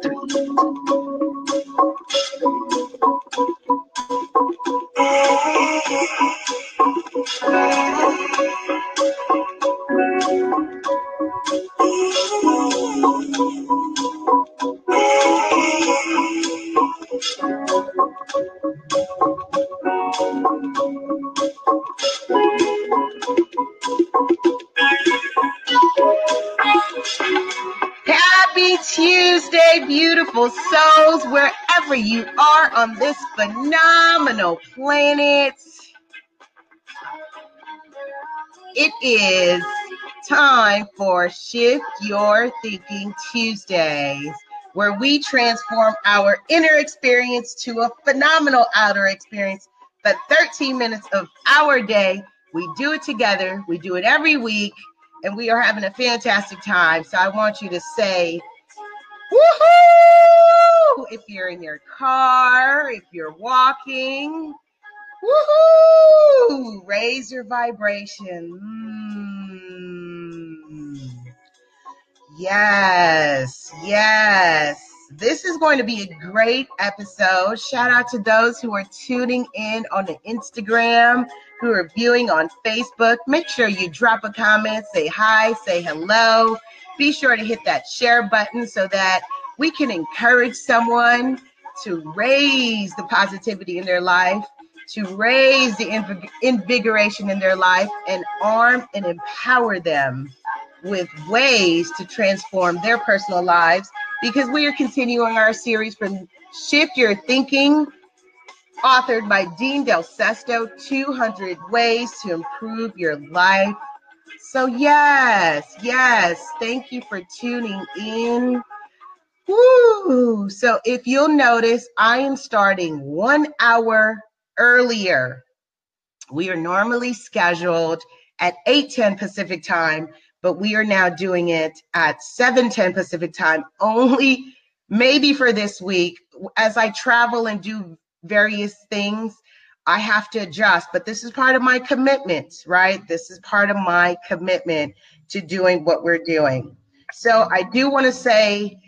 Wherever you on this phenomenal planet. It is time for Shift Your Thinking Tuesdays, where we transform our inner experience to a phenomenal outer experience. But 13 minutes of our day, we do it together. We do it every week and we are having a fantastic time. So I want you to say, woohoo! If you're in your car, if you're walking, woohoo! Raise your vibration. Mm. Yes, yes. This is going to be a great episode. Shout out to those who are tuning in on the Instagram who are viewing on Facebook. Make sure you drop a comment, say hi, say hello. Be sure to hit that share button so that we can encourage someone to raise the positivity in their life, to raise the invigoration in their life, and arm and empower them with ways to transform their personal lives because we are continuing our series from Shift Your Thinking authored by Dean Del Sesto 200 Ways to Improve Your Life. So, yes, yes, thank you for tuning in. Woo! So, if you'll notice, I am starting one hour earlier. We are normally scheduled at 8:10 Pacific time, but we are now doing it at 7:10 Pacific time only maybe for this week as I travel and do various things, I have to adjust. But this is part of my commitment, right? This is part of my commitment to doing what we're doing. So I do want to say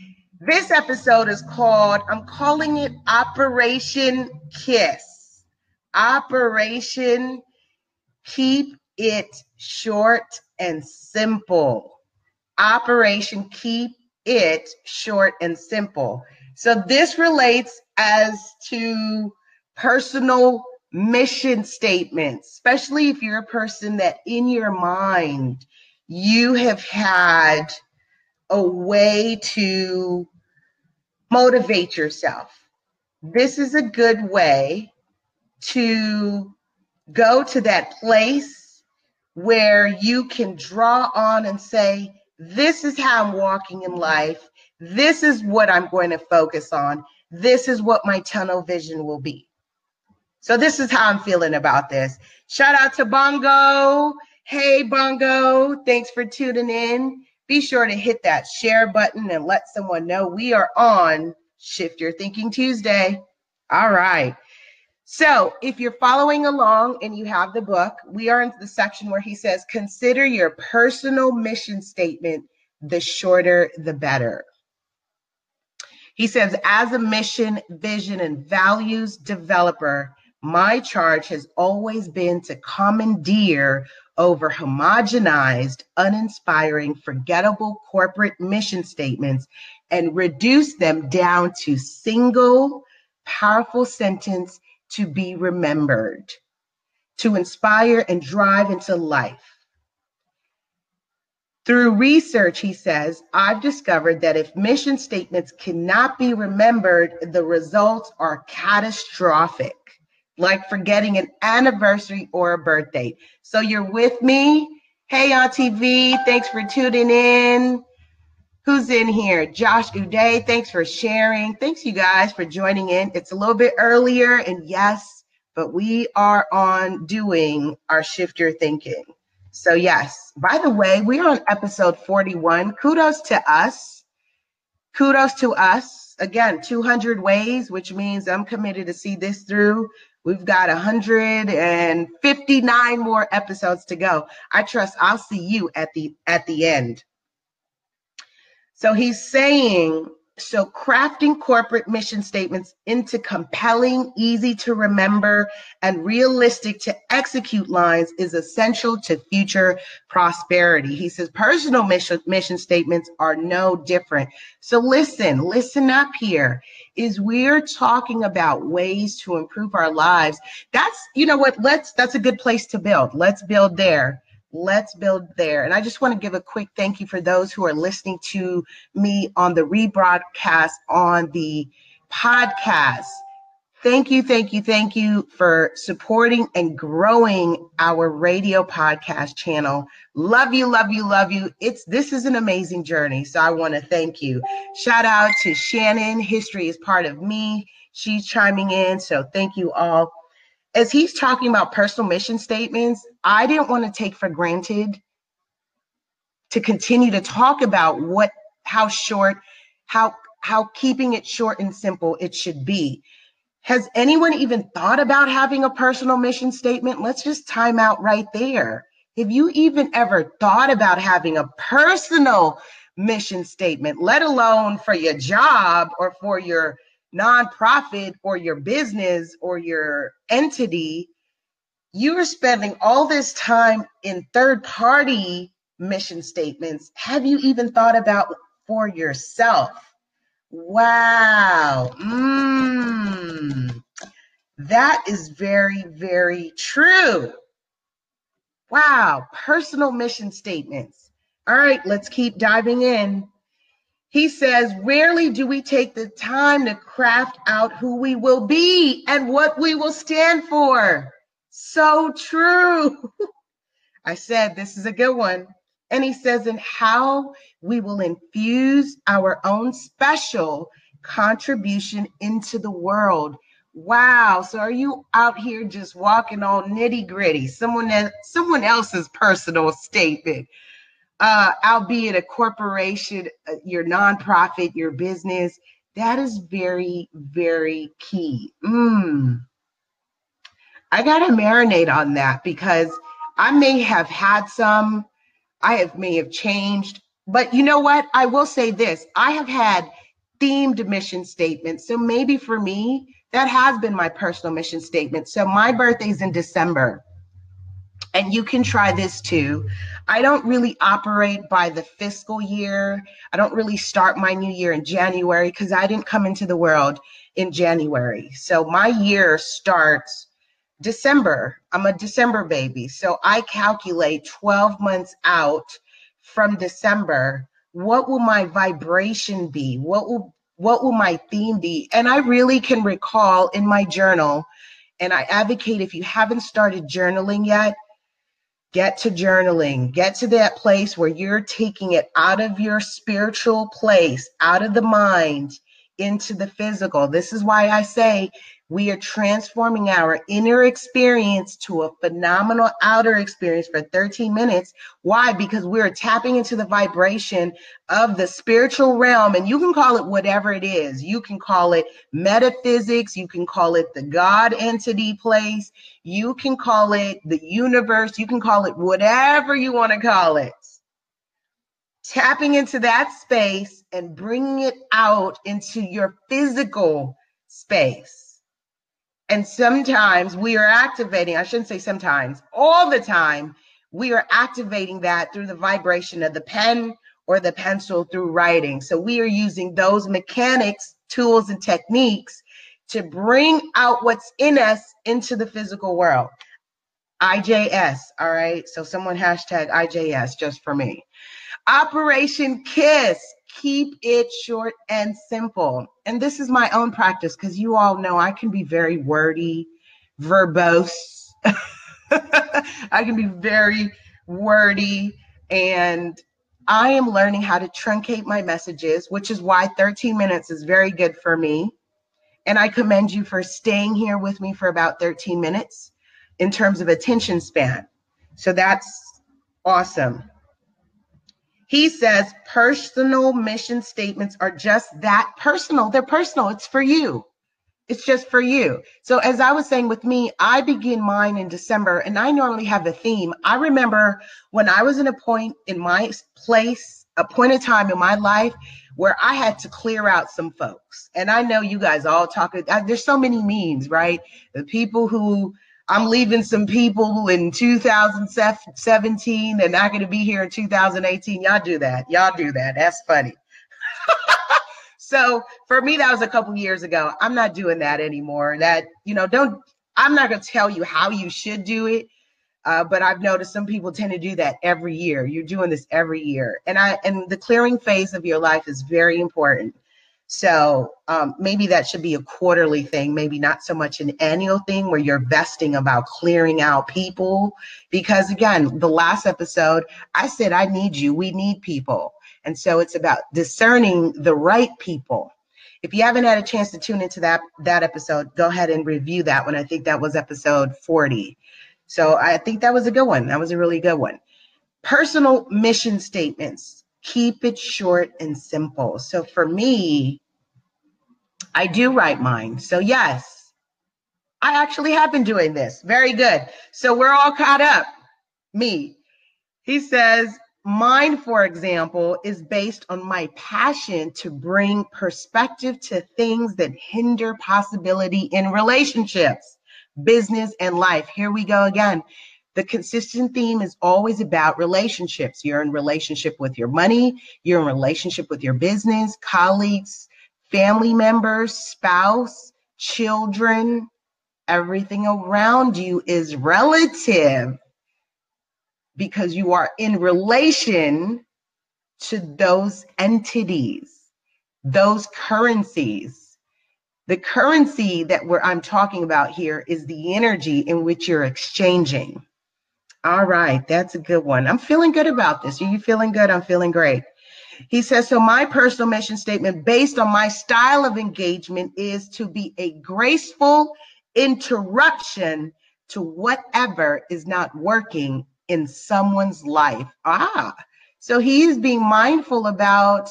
this episode is called, I'm calling it Operation Kiss. Operation Keep It Short and Simple. Operation Keep It Short and Simple. So this relates as to personal mission statements, especially if you're a person that in your mind you have had a way to motivate yourself. This is a good way to go to that place where you can draw on and say, This is how I'm walking in life. This is what I'm going to focus on. This is what my tunnel vision will be. So this is how I'm feeling about this. Shout out to Bongo. Hey, Bongo. Thanks for tuning in. Be sure to hit that share button and let someone know we are on Shift Your Thinking Tuesday. All right. So, if you're following along and you have the book, we are in the section where he says, Consider your personal mission statement the shorter, the better. He says, as a mission, vision, and values developer, my charge has always been to commandeer over homogenized, uninspiring, forgettable corporate mission statements and reduce them down to single, powerful sentence to be remembered, to inspire and drive into life. Through research, he says, I've discovered that if mission statements cannot be remembered, the results are catastrophic, like forgetting an anniversary or a birthday. So you're with me? Hey, on TV, thanks for tuning in. Who's in here? Josh Uday, thanks for sharing. Thanks, you guys, for joining in. It's a little bit earlier, and yes, but we are on doing our shift your thinking. So, yes, by the way, we're on episode 41. Kudos to us. Kudos to us. Again, 200 ways, which means I'm committed to see this through. We've got 159 more episodes to go. I trust I'll see you at the at the end. So he's saying so crafting corporate mission statements into compelling, easy to remember, and realistic to execute lines is essential to future prosperity. He says personal mission, mission statements are no different. So listen, listen up here. Is we're talking about ways to improve our lives. That's, you know what, let's, that's a good place to build. Let's build there let's build there. And I just want to give a quick thank you for those who are listening to me on the rebroadcast on the podcast. Thank you, thank you, thank you for supporting and growing our radio podcast channel. Love you, love you, love you. It's this is an amazing journey. So I want to thank you. Shout out to Shannon. History is part of me. She's chiming in. So thank you all as he's talking about personal mission statements, I didn't want to take for granted to continue to talk about what how short, how how keeping it short and simple it should be. Has anyone even thought about having a personal mission statement? Let's just time out right there. Have you even ever thought about having a personal mission statement, let alone for your job or for your nonprofit or your business or your entity, you are spending all this time in third party mission statements. Have you even thought about for yourself? Wow. Mm. That is very, very true. Wow. Personal mission statements. All right, let's keep diving in. He says, Rarely do we take the time to craft out who we will be and what we will stand for. So true. I said, This is a good one. And he says, And how we will infuse our own special contribution into the world. Wow. So are you out here just walking on nitty gritty, someone someone else's personal statement? Uh, albeit a corporation, uh, your nonprofit, your business, that is very, very key. Mm. I got to marinate on that because I may have had some, I have may have changed, but you know what? I will say this I have had themed mission statements. So maybe for me, that has been my personal mission statement. So my birthday's in December and you can try this too. I don't really operate by the fiscal year. I don't really start my new year in January because I didn't come into the world in January. So my year starts December. I'm a December baby. So I calculate 12 months out from December. What will my vibration be? What will what will my theme be? And I really can recall in my journal, and I advocate if you haven't started journaling yet, Get to journaling. Get to that place where you're taking it out of your spiritual place, out of the mind, into the physical. This is why I say we are transforming our inner experience to a phenomenal outer experience for 13 minutes. Why? Because we're tapping into the vibration of the spiritual realm, and you can call it whatever it is. You can call it metaphysics, you can call it the God entity place, you can call it the universe, you can call it whatever you want to call it tapping into that space and bringing it out into your physical space. And sometimes we are activating, I shouldn't say sometimes, all the time, we are activating that through the vibration of the pen or the pencil through writing. So we are using those mechanics, tools, and techniques to bring out what's in us into the physical world. IJS, all right? So someone hashtag IJS just for me. Operation KISS keep it short and simple. And this is my own practice because you all know I can be very wordy, verbose. I can be very wordy and I am learning how to truncate my messages, which is why 13 minutes is very good for me. And I commend you for staying here with me for about 13 minutes in terms of attention span. So that's awesome. He says personal mission statements are just that personal. They're personal. It's for you. It's just for you. So as I was saying with me, I begin mine in December and I normally have a theme. I remember when I was in a point in my place, a point in time in my life where I had to clear out some folks. And I know you guys all talk, there's so many memes, right? The people who I'm leaving some people in 2017. They're not going to be here in 2018. Y'all do that. Y'all do that. That's funny. so for me, that was a couple years ago. I'm not doing that anymore. That, you know, don't, I'm not going to tell you how you should do it. Uh, but I've noticed some people tend to do that every year. You're doing this every year, and I and the clearing phase of your life is very important. So um, maybe that should be a quarterly thing, maybe not so much an annual thing where you're vesting about clearing out people. Because again, the last episode, I said, I need you. We need people. And so it's about discerning the right people. If you haven't had a chance to tune into that that episode, go ahead and review that one. I think that was episode 40. So I think that was a good one. That was a really good one. Personal mission statements keep it short and simple. So for me, I do write mine. So yes, I actually have been doing this. Very good. So we're all caught up. Me. He says, mine, for example, is based on my passion to bring perspective to things that hinder possibility in relationships, business, and life. Here we go again. The consistent theme is always about relationships. You're in relationship with your money, you're in relationship with your business, colleagues, family members, spouse, children, everything around you is relative because you are in relation to those entities, those currencies. The currency that I'm talking about here is the energy in which you're exchanging. All right, that's a good one. I'm feeling good about this. Are you feeling good? I'm feeling great. He says, So my personal mission statement, based on my style of engagement, is to be a graceful interruption to whatever is not working in someone's life. Ah, so he is being mindful about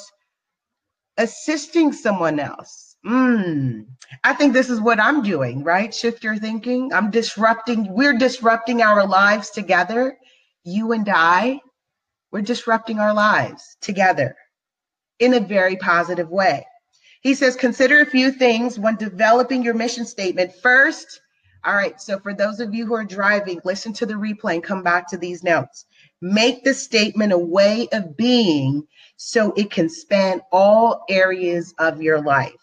assisting someone else Mm, I think this is what I'm doing, right? Shift your thinking. I'm disrupting, we're disrupting our lives together. You and I, we're disrupting our lives together in a very positive way. He says, consider a few things when developing your mission statement. First, all right, so for those of you who are driving, listen to the replay and come back to these notes. Make the statement a way of being so it can span all areas of your life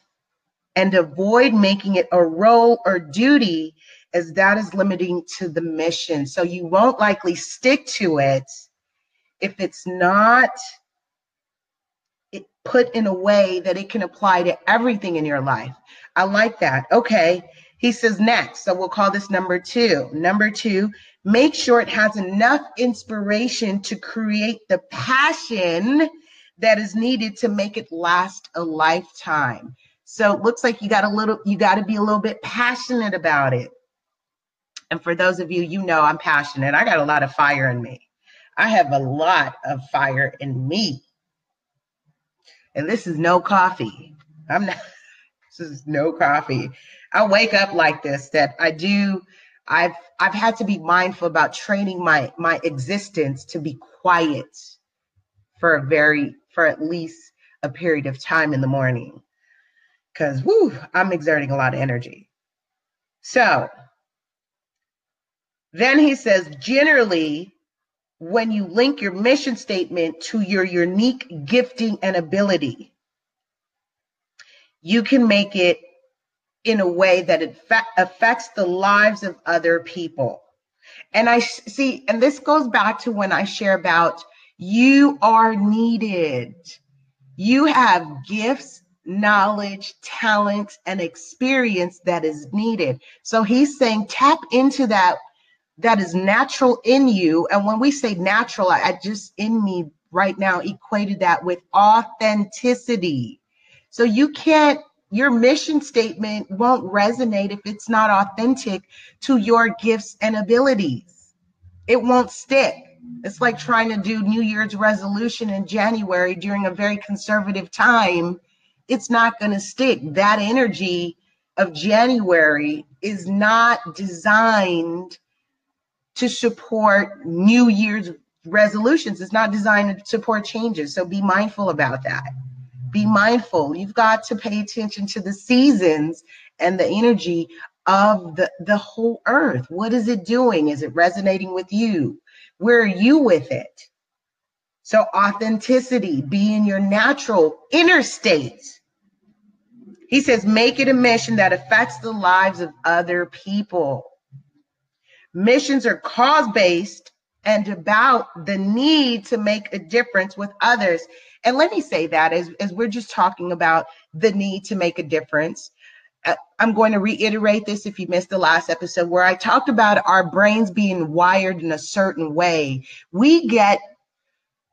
and avoid making it a role or duty as that is limiting to the mission. So you won't likely stick to it if it's not put in a way that it can apply to everything in your life. I like that. Okay. He says next. So we'll call this number two. Number two, make sure it has enough inspiration to create the passion that is needed to make it last a lifetime. So it looks like you got a little, you got to be a little bit passionate about it. And for those of you, you know I'm passionate. I got a lot of fire in me. I have a lot of fire in me. And this is no coffee. I'm not, this is no coffee. I wake up like this that I do. I've I've had to be mindful about training my my existence to be quiet for a very for at least a period of time in the morning because whoo, I'm exerting a lot of energy. So then he says, generally, when you link your mission statement to your unique gifting and ability, you can make it in a way that it fa- affects the lives of other people. And I see, and this goes back to when I share about you are needed. You have gifts knowledge, talent, and experience that is needed. So he's saying tap into that that is natural in you. And when we say natural, I, I just in me right now equated that with authenticity. So you can't your mission statement won't resonate if it's not authentic to your gifts and abilities. It won't stick. It's like trying to do New Year's resolution in January during a very conservative time it's not going to stick. That energy of January is not designed to support New Year's resolutions. It's not designed to support changes. So be mindful about that. be mindful. You've got to pay attention to the seasons and the energy of the, the whole earth. What is it doing? Is it resonating with you? Where are you with it? So, authenticity, be in your natural inner state. He says, make it a mission that affects the lives of other people. Missions are cause based and about the need to make a difference with others. And let me say that as, as we're just talking about the need to make a difference. Uh, I'm going to reiterate this if you missed the last episode where I talked about our brains being wired in a certain way. We get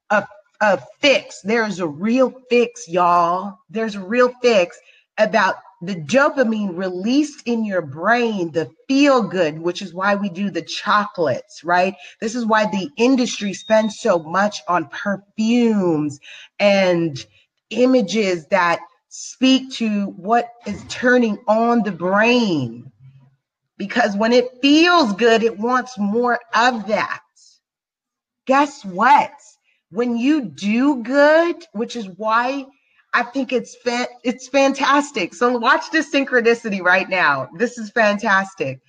a, a fix. There's a real fix, y'all. There's a real fix about the dopamine released in your brain, the feel good, which is why we do the chocolates, right? This is why the industry spends so much on perfumes and images that speak to what is turning on the brain. Because when it feels good, it wants more of that. Guess what? When you do good, which is why I think it's fa- it's fantastic. So watch this synchronicity right now. This is fantastic.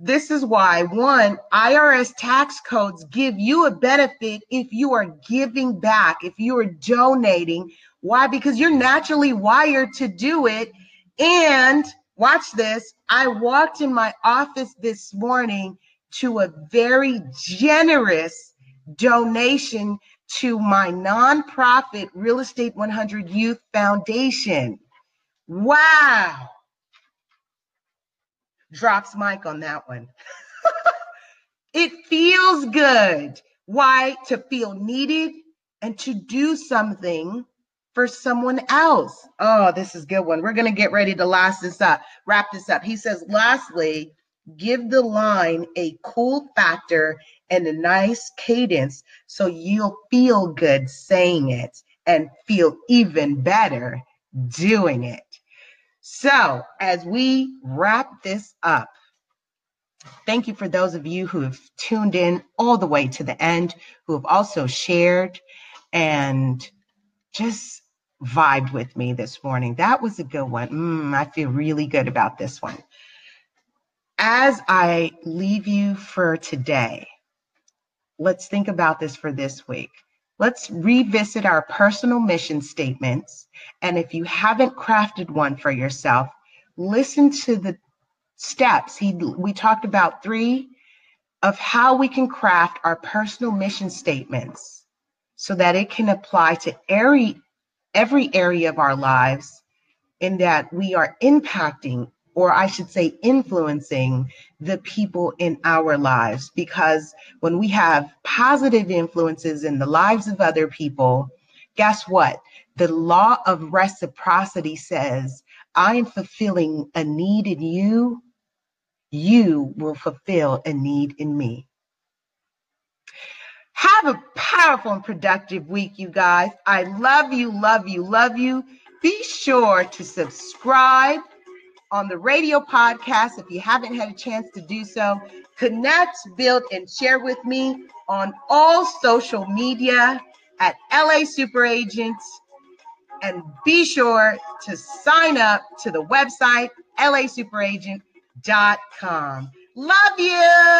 This is why one IRS tax codes give you a benefit if you are giving back, if you are donating. Why? Because you're naturally wired to do it. And watch this. I walked in my office this morning to a very generous donation to my nonprofit Real Estate 100 Youth Foundation. Wow. Drops mic on that one. it feels good. Why? To feel needed and to do something for someone else. Oh, this is good one. We're going to get ready to last this up, wrap this up. He says, lastly, give the line a cool factor and a nice cadence so you'll feel good saying it and feel even better doing it. So, as we wrap this up, thank you for those of you who have tuned in all the way to the end, who have also shared and just vibed with me this morning. That was a good one. Mm, I feel really good about this one. As I leave you for today, let's think about this for this week. Let's revisit our personal mission statements. And if you haven't crafted one for yourself, listen to the steps. He, we talked about three of how we can craft our personal mission statements so that it can apply to every, every area of our lives in that we are impacting or I should say, influencing the people in our lives. Because when we have positive influences in the lives of other people, guess what? The law of reciprocity says, I am fulfilling a need in you, you will fulfill a need in me. Have a powerful and productive week, you guys. I love you, love you, love you. Be sure to subscribe on the radio podcast if you haven't had a chance to do so. Connect, build, and share with me on all social media at LA Super Agents. And be sure to sign up to the website lasuperagent.com. Love you.